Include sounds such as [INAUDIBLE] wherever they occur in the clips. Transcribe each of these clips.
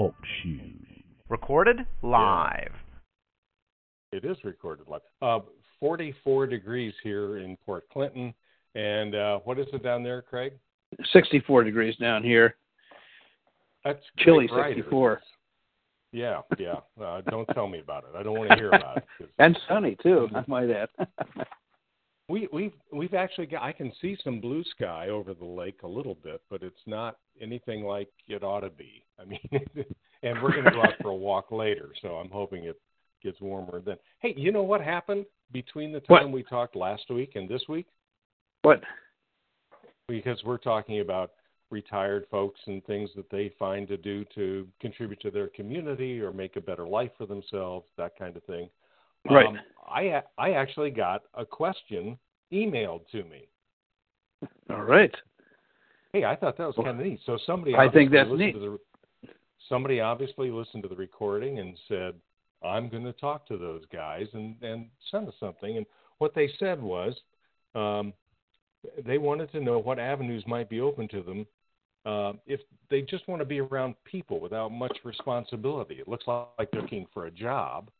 Talk shoes. Recorded live. It is recorded live. Uh, 44 degrees here in Port Clinton. And uh, what is it down there, Craig? 64 degrees down here. That's Chilly 64. Yeah, yeah. Uh, don't tell me about it. I don't want to hear about it. 'cause [LAUGHS] And sunny, too, I might add. [LAUGHS] We we've we've actually got. I can see some blue sky over the lake a little bit, but it's not anything like it ought to be. I mean, [LAUGHS] and we're going to go out for a walk later, so I'm hoping it gets warmer then. Hey, you know what happened between the What? time we talked last week and this week? what? because we're talking about retired folks and things that they find to do to contribute to their community or make a better life for themselves, that kind of thing. Right. Um, I I actually got a question emailed to me. All right. Hey, I thought that was kind of neat. So somebody I think obviously that's listened neat. To the, somebody obviously listened to the recording and said, "I'm going to talk to those guys and and send us something." And what they said was, um, they wanted to know what avenues might be open to them uh, if they just want to be around people without much responsibility. It looks like they're looking for a job,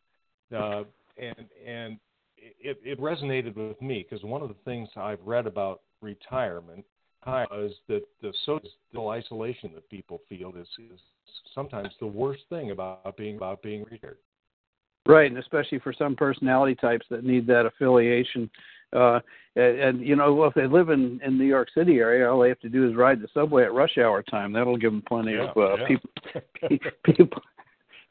uh, and and it, it resonated with me because one of the things I've read about retirement is that the social isolation that people feel is, is sometimes the worst thing about being about being retired. Right, and especially for some personality types that need that affiliation. Uh, and, and you know, well, if they live in in New York City area, all they have to do is ride the subway at rush hour time. That'll give them plenty Yeah, of uh, yeah. people [LAUGHS] [LAUGHS] people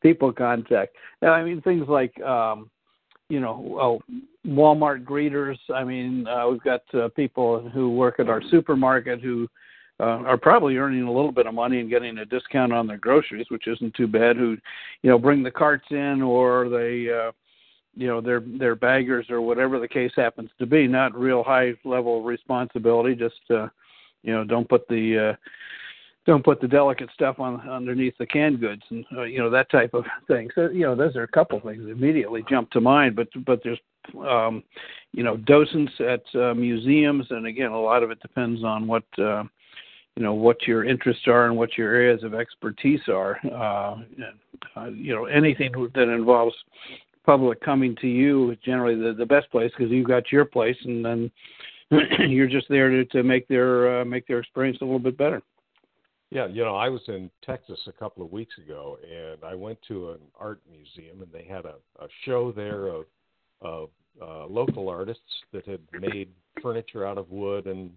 people contact. Now, I mean, things like um, you know, oh, Walmart greeters. I mean, uh, we've got uh, people who work at our supermarket who uh, are probably earning a little bit of money and getting a discount on their groceries, which isn't too bad. Who, you know, bring the carts in or they, uh, you know, they're they're baggers or whatever the case happens to be. Not real high level responsibility. Just, uh, you know, don't put the uh, don't put the delicate stuff on underneath the canned goods and uh, you know that type of thing. So you know, those are a couple things that immediately jump to mind. But but there's um, you know docents at uh, museums, and again, a lot of it depends on what. Uh, you know what your interests are and what your areas of expertise are. Uh, uh, you know anything that involves public coming to you is generally the, the best place because you've got your place, and then [CLEARS THROAT] you're just there to, to make their uh, make their experience a little bit better. Yeah, you know, I was in Texas a couple of weeks ago, and I went to an art museum, and they had a, a show there of, of uh, local artists that had made furniture out of wood and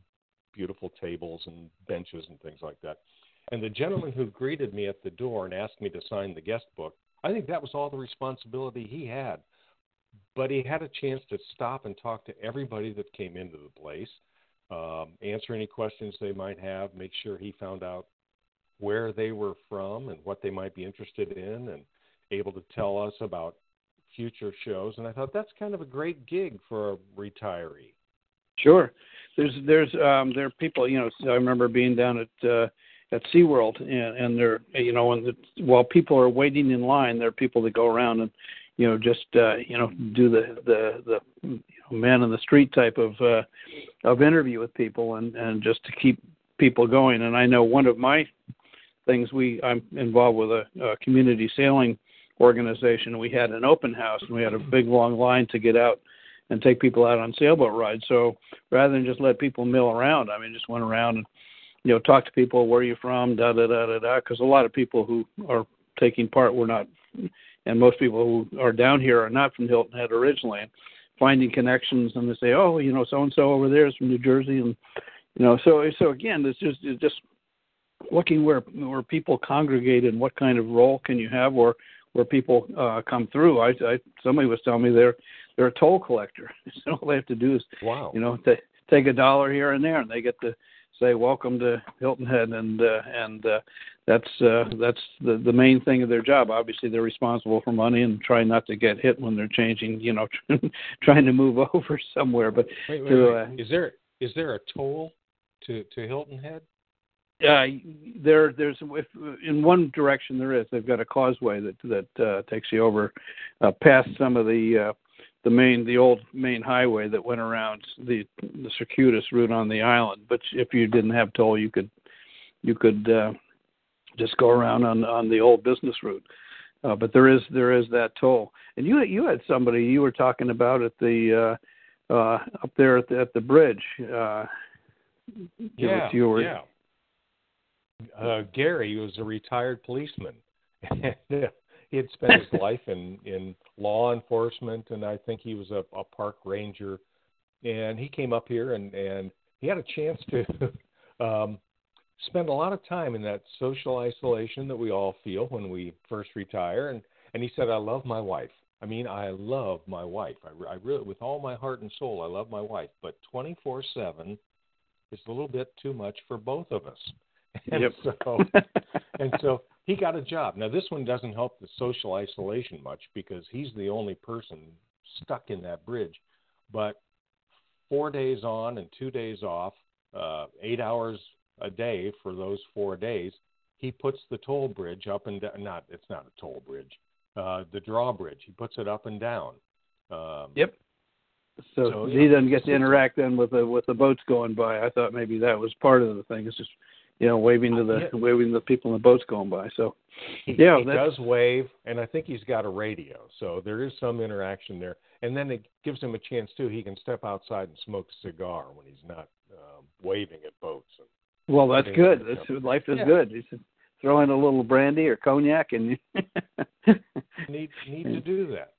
beautiful tables and benches and things like that. And the gentleman who greeted me at the door and asked me to sign the guest book, I think that was all the responsibility he had. But he had a chance to stop and talk to everybody that came into the place, um, answer any questions they might have, make sure he found out where they were from and what they might be interested in, and able to tell us about future shows. And I thought that's kind of a great gig for a retiree. Sure. There's there's um there are people, you know, I remember being down at uh at SeaWorld and and there you know and the, while people are waiting in line there are people that go around and you know just uh you know do the the the you know, man in the street type of uh of interview with people and and just to keep people going and I know one of my things we I'm involved with a, a community sailing organization we had an open house and we had a big long line to get out and take people out on sailboat rides. So rather than just let people mill around, I mean, just went around and you know talk to people. Where are you from? Da da da da da. Because a lot of people who are taking part were not, and most people who are down here are not from Hilton Head originally. Finding connections, and they say, oh, you know, so and so over there is from New Jersey, and you know, so so again, it's just it's just looking where where people congregate and what kind of role can you have, or where people uh, come through. I, I somebody was telling me they're they're a toll collector. [LAUGHS] So all they have to do is Wow. you know t- take a dollar here and there, and they get to say welcome to Hilton Head, and uh, and uh, that's uh, that's the the main thing of their job. Obviously, they're responsible for money and try not to get hit when they're changing, you know, [LAUGHS] trying to move [LAUGHS] over somewhere. But wait, wait, to, wait. Uh, is there is there a toll to to Hilton Head? Uh, there, there's if, in one direction there is. They've got a causeway that that uh, takes you over uh, past some of the uh, the main the old main highway that went around the the circuitous route on the island. But if you didn't have toll, you could you could uh, just go around on on the old business route. Uh, but there is there is that toll. And you you had somebody you were talking about at the uh, uh, up there at the, at the bridge. Uh, Yeah, you were, yeah. Uh, Gary was a retired policeman. [LAUGHS] he had spent his [LAUGHS] life in in law enforcement, and I think he was a, a park ranger. And he came up here, and and he had a chance to [LAUGHS] um, spend a lot of time in that social isolation that we all feel when we first retire. And and he said, "I love my wife. I mean, I love my wife. I, I really, with all my heart and soul, I love my wife. But 24/7 is a little bit too much for both of us." [LAUGHS] And Yep. so [LAUGHS] and so he got a job. Now this one doesn't help the social isolation much because he's the only person stuck in that bridge. But four days on and two days off, uh, eight hours a day for those four days, he puts the toll bridge up and down. Not it's not a toll bridge, uh, the drawbridge. He puts it up and down. Um, Yep. So, So, he yeah, doesn't get to interact then with the with the boats going by. I thought maybe that was part of the thing. It's just you know waving to the Yeah. [LAUGHS] waving to the people in the boats going by. So He, Yeah, he does wave, and I think he's got a radio, so there is some interaction there. And then it gives him a chance too. He can step outside and smoke a cigar when he's not um, waving at boats. well, that's good. That's, life is Yeah. good. You should throw in a little brandy or cognac and [LAUGHS] Need need to do that.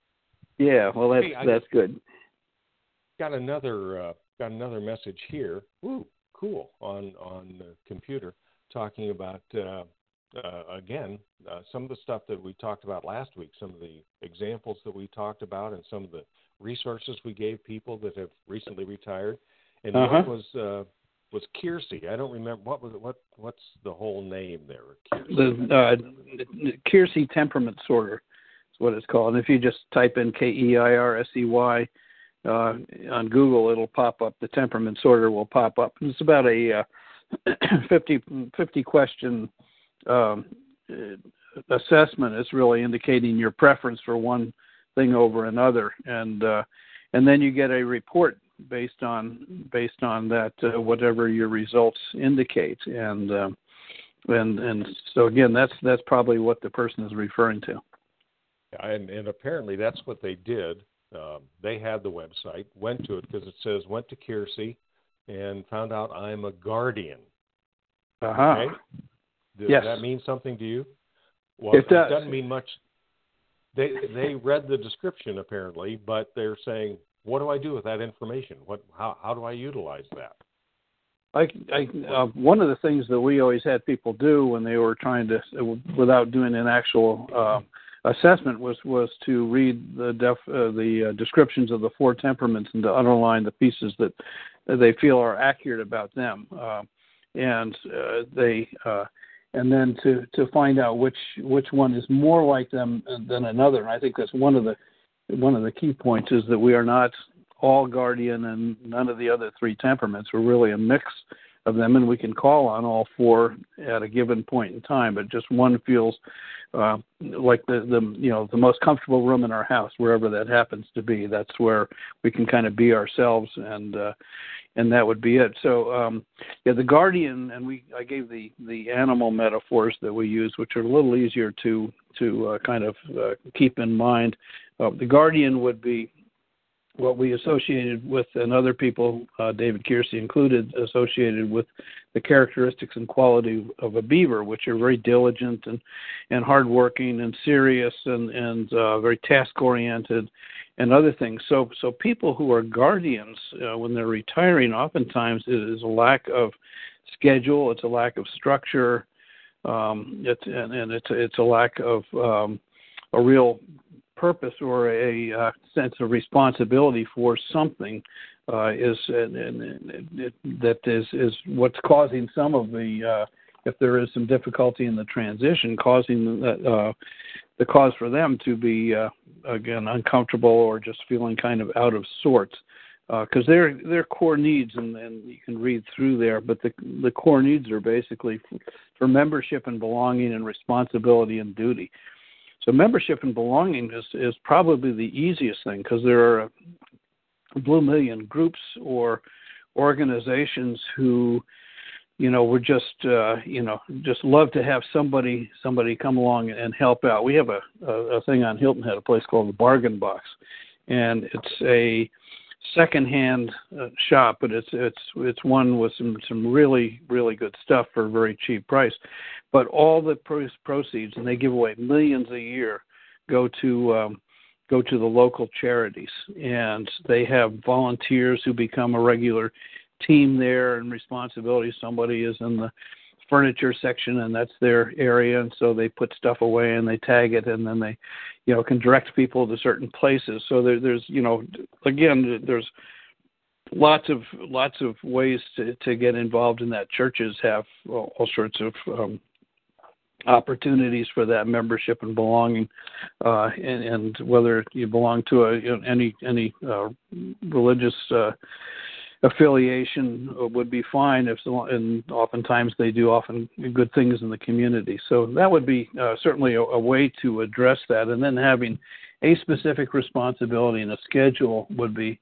yeah. Well, that's Hey, that's good. Got another uh, got another message here. Ooh, cool on on the computer talking about uh, uh, again uh, some of the stuff that we talked about last week. Some of the examples that we talked about, and some of the resources we gave people that have recently retired. And Uh-huh. one was uh, was Keirsey. I don't remember what was it, what what's the whole name there. Keirsey. The uh, Keirsey temperament sorter is what it's called. And if you just type in K E I R S E Y uh, on Google, it'll pop up. The temperament sorter will pop up. It's about a uh, [CLEARS THROAT] 50, 50 question um, uh, assessment. It's really indicating your preference for one thing over another, and uh, and then you get a report based on based on that uh, whatever your results indicate. And um, and and so again, that's that's probably what the person is referring to. and and apparently that's what they did. Um, they had the website, went to it because it says went to Keirsey, and found out I'm a guardian. Uh-huh. Okay, does Yes. that mean something to you? Well, It does. doesn't mean much. They they read the description apparently, but they're saying, what do I do with that information? What how how do I utilize that? I, I uh, one of the things that we always had people do when they were trying to, without doing an actual uh, assessment, was was to read the def, uh, the uh, descriptions of the four temperaments and to underline the pieces that they feel are accurate about them, uh, and uh, they uh, and then to to find out which which one is more like them than another. And I think that's one of the one of the key points is that we are not all guardian and none of the other three temperaments. We're really a mix of them, and we can call on all four at a given point in time. But just one feels uh, like the the you know the most comfortable room in our house, wherever that happens to be. That's where we can kind of be ourselves, and uh, and that would be it. So um, yeah, the guardian, and we I gave the the animal metaphors that we use, which are a little easier to to uh, kind of uh, keep in mind. Uh, the guardian would be what we associated with, and other people, uh, David Keirsey included, associated with the characteristics and quality of a beaver, which are very diligent and and hardworking and serious and and uh, very task oriented, and other things. So so people who are guardians uh, when they're retiring, oftentimes it is a lack of schedule, it's a lack of structure, um, it's and, and it's it's a lack of um, a real purpose or a uh, sense of responsibility for something uh, is and, and, and that is is what's causing some of the uh, if there is some difficulty in the transition, causing the, uh, the cause for them to be uh, again uncomfortable or just feeling kind of out of sorts because uh, their their core needs and, and you can read through there, but the the core needs are basically for membership and belonging and responsibility and duty. So membership and belonging is is probably the easiest thing because there are blue million groups or organizations who you know we're just uh you know just love to have somebody somebody come along and help out. We have a a, a thing on hilton head a place called the bargain box and it's a second hand uh, shop but it's it's it's one with some some really really good stuff for a very cheap price. But all the pro- proceeds and they give away millions a year go to um go to the local charities. And they have volunteers who become a regular team there and responsibility. Somebody is in the furniture section and that's their area and so they put stuff away and they tag it and then they you know can direct people to certain places. So there, there's you know again there's lots of lots of ways to to get involved in that. Churches have all, all sorts of um opportunities for that membership and belonging, uh, and, and, whether you belong to a, you know, any any uh, religious uh, affiliation would be fine. If and oftentimes they do often good things in the community. So that would be uh, certainly a, a way to address that, and then having a specific responsibility and a schedule would be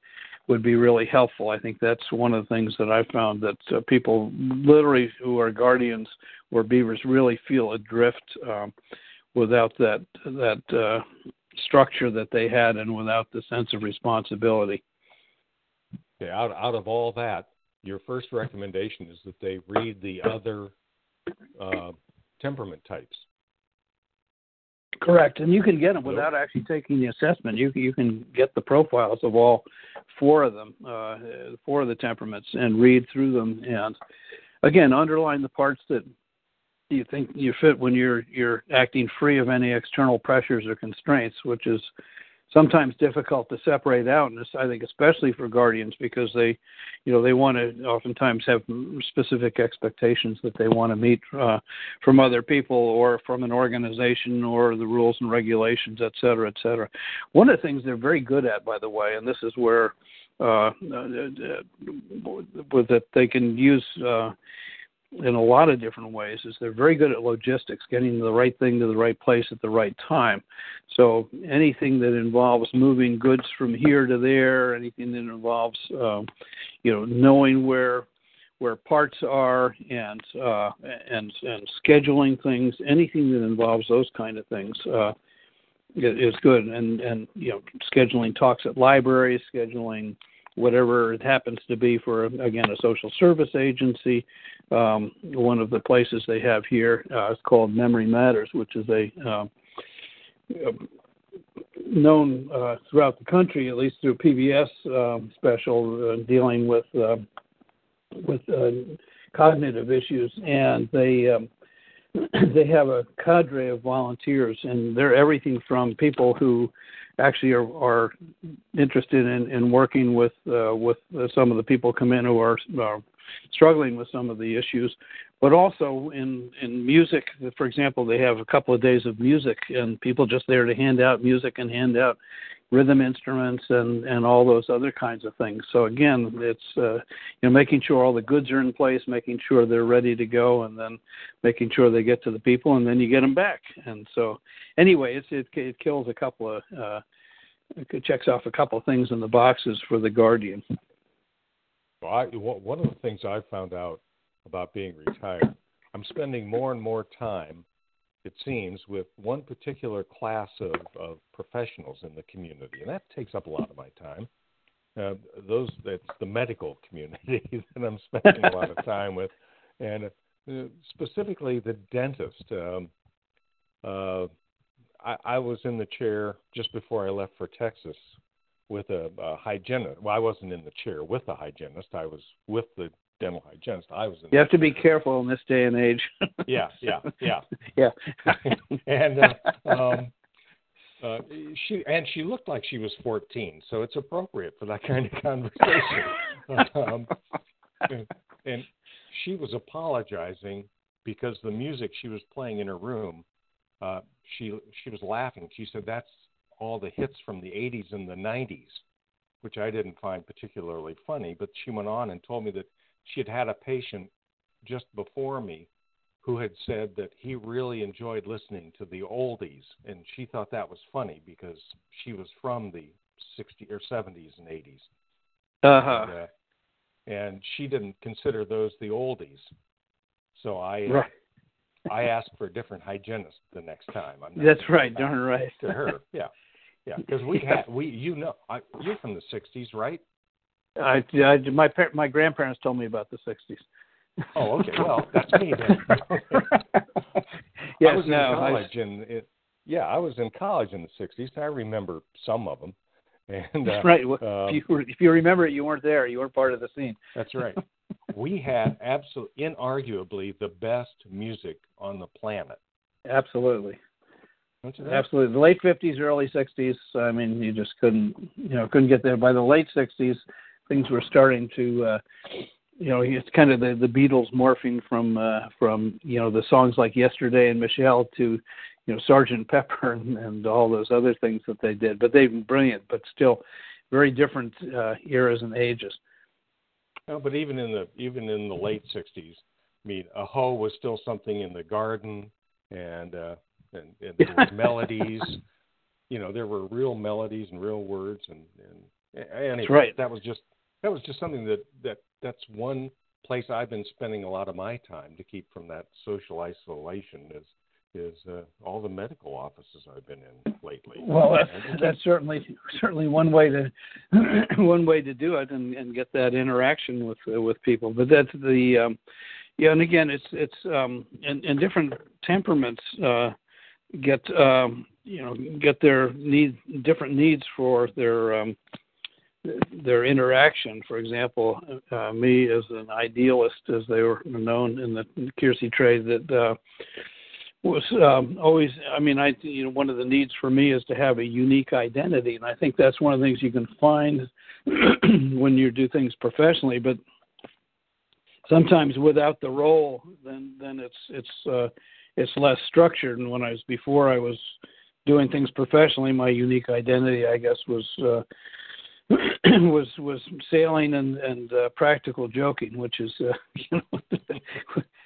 would be really helpful. I think that's one of the things that I found that uh, people literally who are guardians or beavers really feel adrift um, without that that uh, structure that they had and without the sense of responsibility. Okay, out out of all that, your first recommendation is that they read the other uh, temperament types. Correct, and you can get them without actually taking the assessment. You you can get the profiles of all four of them, uh, four of the temperaments, and read through them. And again, underline the parts that you think you fit when you're you're acting free of any external pressures or constraints, which is sometimes difficult to separate out, and I think especially for guardians because they, you know, they want to oftentimes have specific expectations that they want to meet uh, from other people or from an organization or the rules and regulations, et cetera, et cetera. One of the things they're very good at, by the way, and this is where uh, with that they can use uh, in a lot of different ways is they're very good at logistics, getting the right thing to the right place at the right time. So anything that involves moving goods from here to there, anything that involves, uh, you know, knowing where where parts are and uh, and and scheduling things, anything that involves those kind of things. Uh, is good and and you know scheduling talks at libraries scheduling whatever it happens to be for again a social service agency um, one of the places they have here uh, is called Memory Matters, which is a uh, known uh, throughout the country, at least through PBS um, special uh, dealing with uh, with uh, cognitive issues, and they um, [CLEARS THROAT] they have a cadre of volunteers, and they're everything from people who actually are, are interested in, in working with uh, with some of the people come in who are, are struggling with some of the issues, but also in in music. For example, they have a couple of days of music, and people just there to hand out music and hand out rhythm instruments and and all those other kinds of things. So again, it's uh, you know making sure all the goods are in place, making sure they're ready to go, and then making sure they get to the people, and then you get them back. And so anyway, it's it it kills a couple of uh, it checks off a couple of things in the boxes for the guardian. Well, I, one of the things I've found out about being retired, I'm spending more and more time, it seems, with one particular class of, of professionals in the community, and that takes up a lot of my time. Uh, those that's the medical community [LAUGHS] that I'm spending a lot of time with, and uh, specifically the dentist. Um, uh, I, I was in the chair just before I left for Texas with a, a hygienist. Well, I wasn't in the chair with the hygienist. I was with the dental hygienist. I was. In you have to be careful in this day and age. [LAUGHS] yeah, yeah, yeah, [LAUGHS] yeah. [LAUGHS] and uh, um, uh, she and she looked like she was 14, so it's appropriate for that kind of conversation. um, and, and she was apologizing because the music she was playing in her room, uh, she she was laughing. She said that's all the hits from the 80s and the 90s, which I didn't find particularly funny. But she went on and told me that she had had a patient just before me who had said that he really enjoyed listening to the oldies, and she thought that was funny because she was from the 60s or 70s and 80s. Uh-huh. And, uh, and she didn't consider those the oldies. So I uh, Right. I asked for a different hygienist the next time. I'm That's right. Darn right. To her, yeah, yeah, [LAUGHS] because we had we you know I, you're from the '60s, right? I, I, my my grandparents told me about the '60s. Oh, okay. Well, [LAUGHS] that's me then. yes, I was in no, I- college and it, yeah, I was in college in the '60s. I remember some of them, and uh, right. Well, um, if, you were, if you remember it, you weren't there. You weren't part of the scene. That's right. [LAUGHS] we had absolutely, inarguably, the best music on the planet. Absolutely. Don't you think? Absolutely. The late fifties, early sixties. I mean, you just couldn't, you know, couldn't get there. By the late sixties, things were starting to, uh, you know, it's kind of the the Beatles morphing from uh, from you know the songs like Yesterday and Michelle to, you know, Sergeant Pepper [LAUGHS] and, and all those other things that they did. But they've been brilliant, but still very different uh, eras and ages. No, but even in the even in the late '60s, I mean, a hoe was still something in the garden, and uh, and, and there were [LAUGHS] melodies. You know, there were real melodies and real words, and and anyway, That's right. that was just that was just something that that that's one place I've been spending a lot of my time to keep from that social isolation is is uh, all the medical offices I've been in lately. Well, that's, that's certainly certainly one way to [CLEARS THROAT] one way to do it and, and get that interaction with uh, with people. But that's the um, yeah, and again, it's it's um, and, and different temperaments uh, get um, you know get their need different needs for their um, their interaction. For example, uh, me as an idealist, as they were known in the Keirsey trade, that uh, was um, always i mean i you know one of the needs for me is to have a unique identity and i think that's one of the things you can find [CLEARS THROAT] when you do things professionally but sometimes without the role then then it's it's uh it's less structured and when i was before i was doing things professionally my unique identity i guess was uh [CLEARS THROAT] was was sailing and and uh, practical joking which is uh, [LAUGHS] you know [LAUGHS]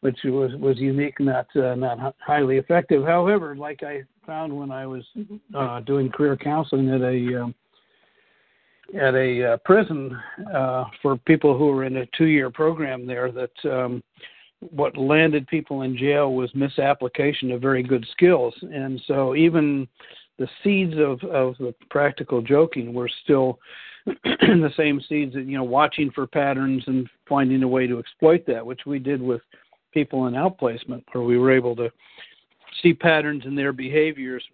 which was was unique, not uh, not highly effective. However, like I found when I was uh, doing career counseling at a um, at a uh, prison uh, for people who were in a two-year program there, that um, what landed people in jail was misapplication of very good skills, and so even the seeds of of the practical joking were still [CLEARS THROAT] the same seeds that you know watching for patterns and finding a way to exploit that, which we did with people in outplacement where we were able to see patterns in their behaviors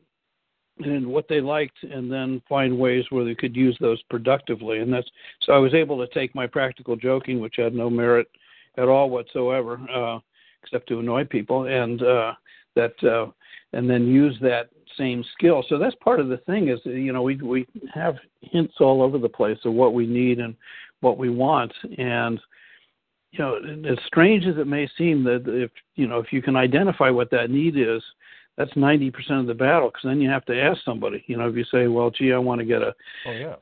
and what they liked and then find ways where they could use those productively. And that's so i was able to take my practical joking which had no merit at all whatsoever uh, except to annoy people and uh, that uh, and then use that same skill so that's part of the thing is you know we we have hints all over the place of what we need and what we want and you know, as strange as it may seem, that if you know if you can identify what that need is, that's ninety percent of the battle. Because then you have to ask somebody. You know, if you say, "Well, gee, I want to get a Oh yeah.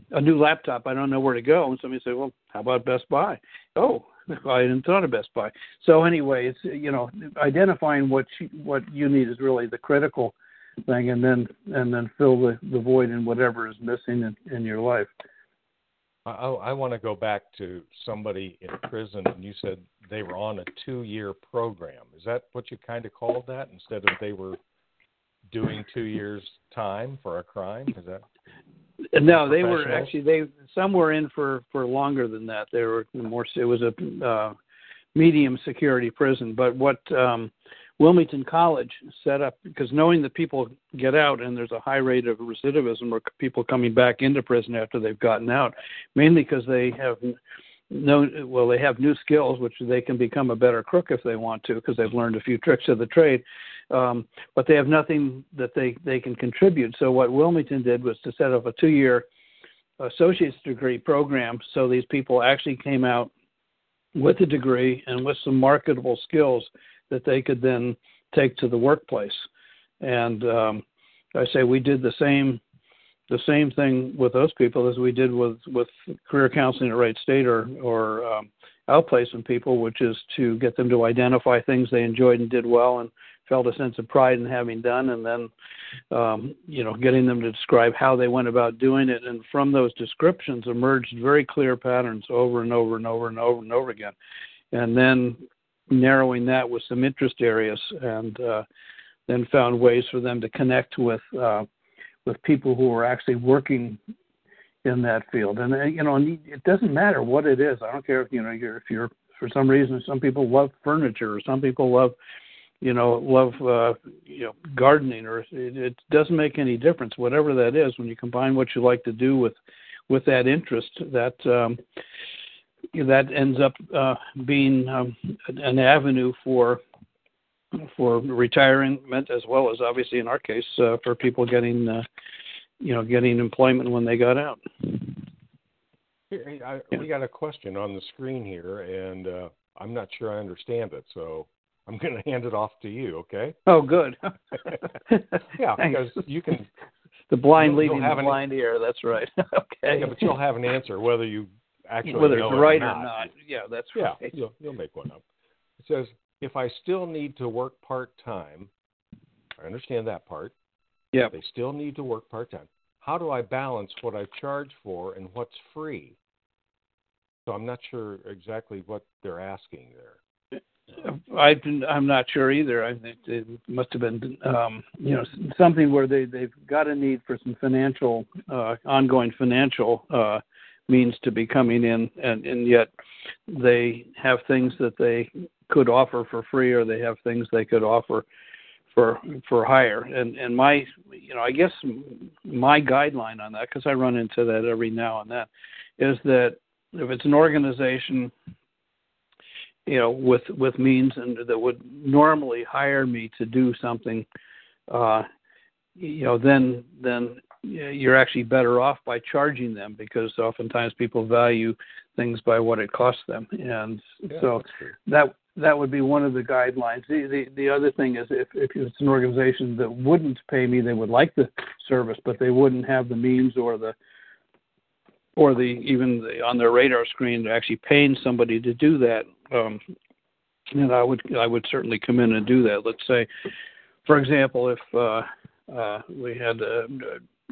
[CLEARS THROAT] a new laptop, I don't know where to go," and somebody say, "Well, how about Best Buy?" Oh, I hadn't thought of Best Buy. So anyway, it's you know identifying what you, what you need is really the critical thing, and then and then fill the the void in whatever is missing in, in your life. I, I want to go back to somebody in prison, and you said they were on a two-year program. Is that what you kind of called that instead of they were doing two years time for a crime? Is that No, they were actually they some were in for for longer than that. They were more. It was a uh, medium security prison. But what um, Wilmington College set up because knowing that people get out and there's a high rate of recidivism or people coming back into prison after they've gotten out, mainly because they have no well they have new skills which they can become a better crook if they want to because they've learned a few tricks of the trade. Um, but they have nothing that they they can contribute. So what wilmington did was to set up a two year associate's degree program so these people actually came out with a degree and with some marketable skills that they could then take to the workplace. And um, i say we did the same the same thing with those people as we did with with career counseling at Wright State or or um, outplacement people, which is to get them to identify things they enjoyed and did well and felt a sense of pride in having done, and then um, you know getting them to describe how they went about doing it, and from those descriptions emerged very clear patterns over and over and over and over and over again, and then narrowing that with some interest areas and uh, then found ways for them to connect with uh, with people who are actually working in that field. And uh, you know, it doesn't matter what it is. I don't care if you know you're if you're for some reason some people love furniture or some people love you know love uh, you know gardening or it, it doesn't make any difference whatever that is when you combine what you like to do with with that interest that um that ends up uh, being um, an avenue for for retirement as well as obviously in our case uh, for people getting uh, you know getting employment when they got out. Here, I, yeah. We got a question on the screen here, and uh, I'm not sure I understand it, so I'm going [LAUGHS] to hand it off to you. Okay? Oh, good. [LAUGHS] yeah, because you can. [LAUGHS] The blind leading the blind an, here. That's right. okay. Yeah, but you'll have an answer whether you actually whether it's right or not. or not. Yeah, that's yeah, right. You'll, you'll make one up. It says if I still need to work part time, I understand that part. Yeah. They still need to work part time. How do I balance what I charge for and what's free? So I'm not sure exactly what they're asking there. I, I'm not sure either. I think it must have been, um, you know, something where they they've got a need for some financial, uh, ongoing financial uh, means to be coming in, and and yet they have things that they could offer for free, or they have things they could offer for for hire. And and my you know I guess my guideline on that because I run into that every now and then is that if it's an organization you know with with means and that would normally hire me to do something uh you know then then you're actually better off by charging them because oftentimes people value things by what it costs them and yeah, so that that would be one of the guidelines. The, the the other thing is if if it's an organization that wouldn't pay me, they would like the service, but they wouldn't have the means or the or the even the, on their radar screen to actually paying somebody to do that. Um, and I would I would certainly come in and do that. Let's say, for example, if uh, uh, we had a,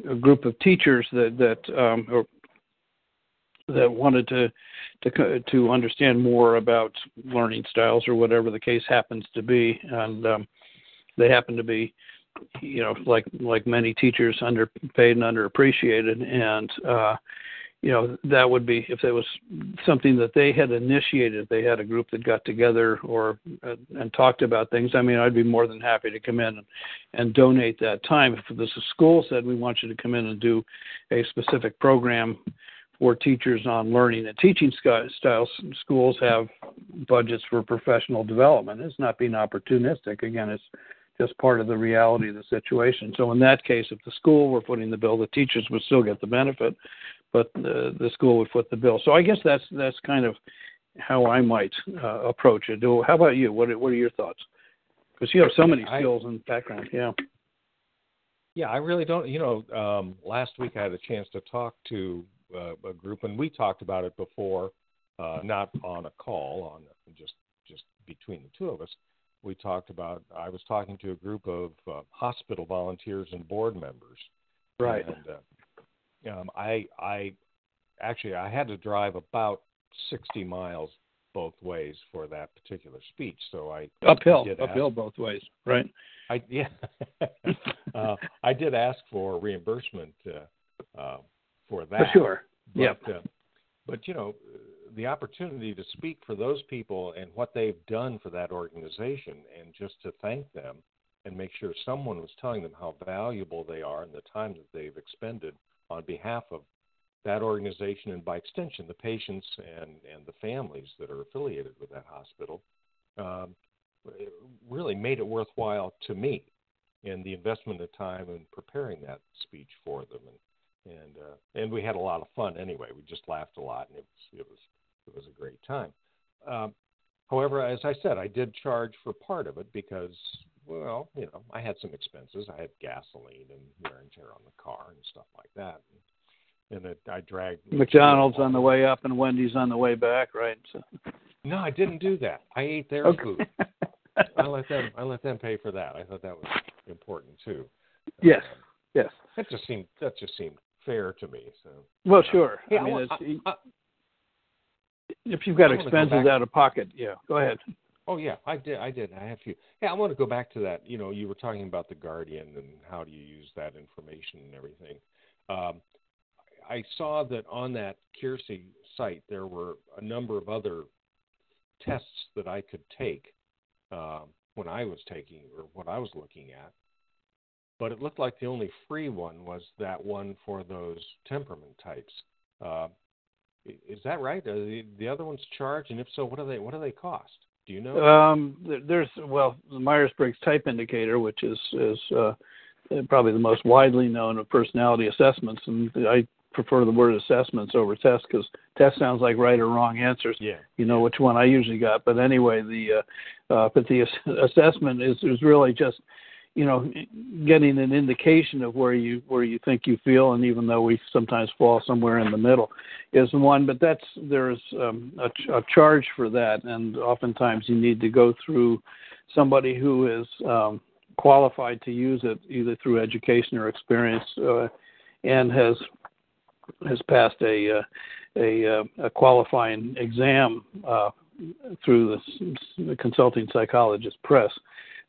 a group of teachers that that um, or that wanted to to to understand more about learning styles or whatever the case happens to be, and um, they happen to be, you know, like like many teachers, underpaid and underappreciated, and uh, you know that would be if it was something that they had initiated, they had a group that got together or uh, and talked about things. I mean, I'd be more than happy to come in and, and donate that time. If the school said we want you to come in and do a specific program for teachers on learning and teaching styles. Schools have budgets for professional development. It's not being opportunistic. Again, it's just part of the reality of the situation. So in that case, if the school were putting the bill, the teachers would still get the benefit, but the, the school would foot the bill. So I guess that's that's kind of how I might uh, approach it. How about you? What what are your thoughts? Because you have so many skills I, and background. Yeah. Yeah, I really don't. You know, um, last week I had a chance to talk to uh, a group, and we talked about it before, uh, not on a call, on just just between the two of us. We talked about. I was talking to a group of uh, hospital volunteers and board members. Right. And uh, um, I I actually I had to drive about 60 miles both ways for that particular speech. So I uphill, I uphill ask, both ways, right? I yeah, [LAUGHS] uh, I did ask for reimbursement uh, uh, for that. For sure. But, yeah. Uh, but you know, the opportunity to speak for those people and what they've done for that organization, and just to thank them and make sure someone was telling them how valuable they are and the time that they've expended on behalf of that organization and by extension the patients and, and the families that are affiliated with that hospital um, really made it worthwhile to me and the investment of time in preparing that speech for them. And and uh, and we had a lot of fun anyway. We just laughed a lot and it was it was it was a great time. Um, however as i said i did charge for part of it because well you know i had some expenses i had gasoline and wear and tear on the car and stuff like that and, and it, I dragged McDonald's on the way up and Wendy's on the way back, right? So. No, I didn't do that. I ate their okay. food. [LAUGHS] I let them. I let them pay for that. I thought that was important too. Yes. Um, yes. That just seemed. That just seemed fair to me. So. Well, sure. Hey, I mean, I, I, if you've got expenses out of pocket, yeah. Go ahead. Oh yeah, I did. I did. I have a few. Yeah, I want to go back to that. You know, you were talking about the Guardian and how do you use that information and everything. Um, I saw that on that Keirsey site there were a number of other tests that I could take uh, when I was taking or what I was looking at. But it looked like the only free one was that one for those temperament types. Uh, is that right? Are the, the other ones charged, and if so, what do they what do they cost? Do you know? Um, there's well the Myers Briggs Type Indicator, which is is uh, probably the most widely known of personality assessments, and I prefer the word assessments over tests because test sounds like right or wrong answers. Yeah. You know which one I usually got, but anyway, the uh, uh, but the assessment is is really just you know getting an indication of where you where you think you feel, and even though we sometimes fall somewhere in the middle, is one. But that's there's um, a, a charge for that, and oftentimes you need to go through somebody who is um, qualified to use it either through education or experience. Uh, and has has passed a uh, a, uh, a qualifying exam uh, through the Consulting Psychologist Press.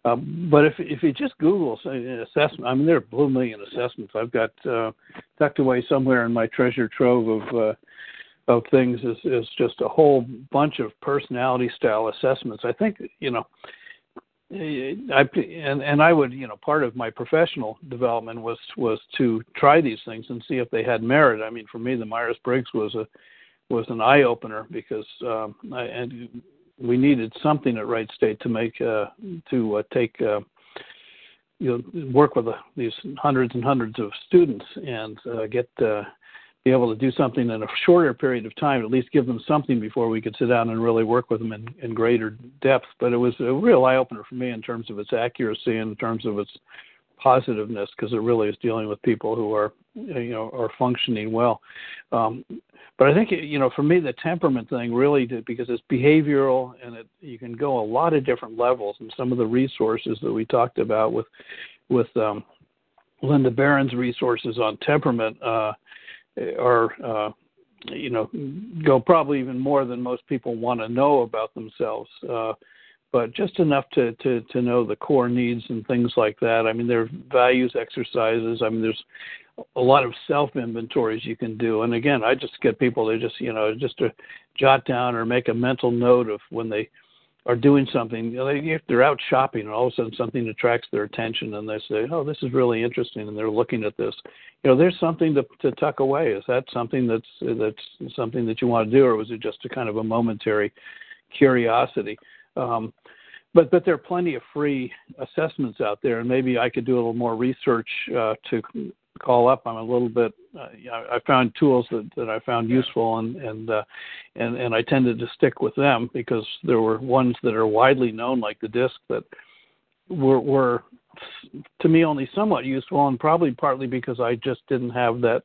Um, but if if you just Google an assessment, I mean there are blue million assessments. I've got uh, tucked away somewhere in my treasure trove of uh, of things is is just a whole bunch of personality style assessments. I think you know I and and I would you know part of my professional development was was to try these things and see if they had merit. I mean, for me, the Myers Briggs was a was an eye opener because um, I, and we needed something at Wright State to make uh, to uh, take uh, you know work with uh, these hundreds and hundreds of students and uh, get uh, be able to do something in a shorter period of time, at least give them something before we could sit down and really work with them in, in greater depth. But it was a real eye opener for me in terms of its accuracy and in terms of its positiveness, because it really is dealing with people who are, you know, are functioning well. Um, but I think, you know, for me, the temperament thing really did because it's behavioral and it, you can go a lot of different levels. And some of the resources that we talked about with, with um, Linda Berens's resources on temperament. Uh, are uh, you know go probably even more than most people want to know about themselves. Uh, but just enough to, to, to know the core needs and things like that. I mean, there are values exercises. I mean, there's a lot of self inventories you can do. And again, I just get people to just, you know, just to jot down or make a mental note of when they are doing something. You know, they, if they're out shopping and all of a sudden something attracts their attention and they say, "Oh, this is really interesting," and they're looking at this, you know, there's something to, to tuck away. Is that something that's that's something that you want to do, or was it just a kind of a momentary curiosity? Um, but but there are plenty of free assessments out there, and maybe I could do a little more research uh, to call up. I'm a little bit. Uh, I found tools that, that I found useful, and and uh, and and I tended to stick with them because there were ones that are widely known, like the disc, that were were to me only somewhat useful, and probably partly because I just didn't have that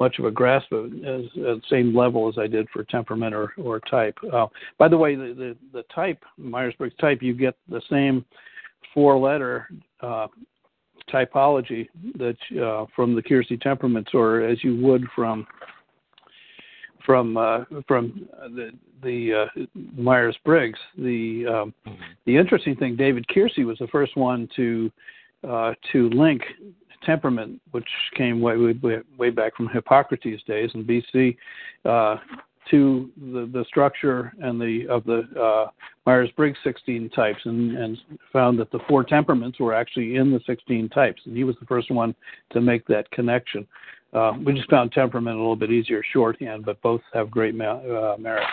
much of a grasp of it as, at the same level as I did for temperament or, or type. Uh, by the way, the, the, the type, Myers Briggs type, you get the same four letter uh, typology that uh, from the Keirsey temperaments, or as you would from from uh, from the the uh, Myers Briggs. The um, mm-hmm. the interesting thing, David Keirsey was the first one to uh, to link temperament, which came way, way way back from Hippocrates' days in BC, uh, to the, the structure and the of the uh, Myers-Briggs 16 types, and, and found that the four temperaments were actually in the 16 types, and he was the first one to make that connection. uh, we just found temperament a little bit easier shorthand, but both have great uh, merit.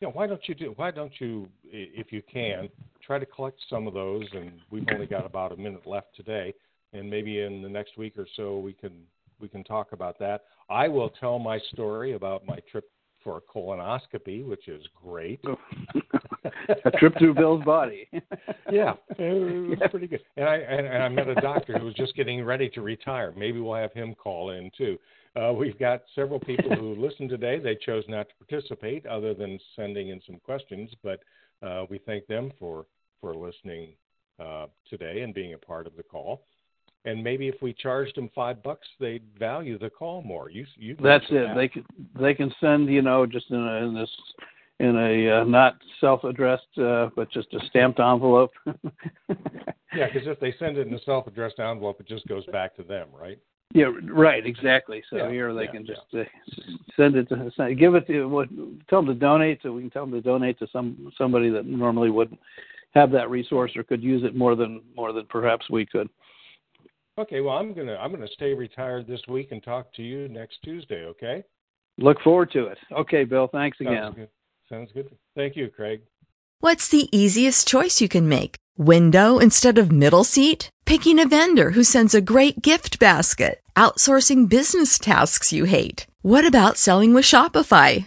Yeah, why don't you do? Why don't you, if you can, try to collect some of those? And we've only got about a minute left today, and maybe in the next week or so we can we can talk about that. I will tell my story about my trip for a colonoscopy, which is great. [LAUGHS] a trip through Bill's body. [LAUGHS] yeah, it was pretty good. And I and, and I met a doctor who was just getting ready to retire. Maybe we'll have him call in too. Uh, we've got several people who listened today. They chose not to participate, other than sending in some questions. But uh, we thank them for for listening uh, today and being a part of the call and maybe if we charged them five bucks, they'd value the call more. You, you. That's it. That. They can they can send you know just in, a, in this in a uh, not self-addressed uh, but just a stamped envelope. [LAUGHS] yeah, because if they send it in a self-addressed envelope, it just goes back to them, right? Yeah, right, exactly. So yeah, here they yeah, can just yeah. uh, send it to send, give it to what tell them to donate so we can tell them to donate to some somebody that normally wouldn't have that resource or could use it more than more than perhaps we could. Okay, well, I'm gonna I'm gonna stay retired this week and talk to you next Tuesday. Okay. Look forward to it. Okay, Bill. Thanks Sounds again. Good. Sounds good. Thank you, Craig. What's the easiest choice you can make? Window instead of middle seat? Picking a vendor who sends a great gift basket? Outsourcing business tasks you hate? What about selling with Shopify?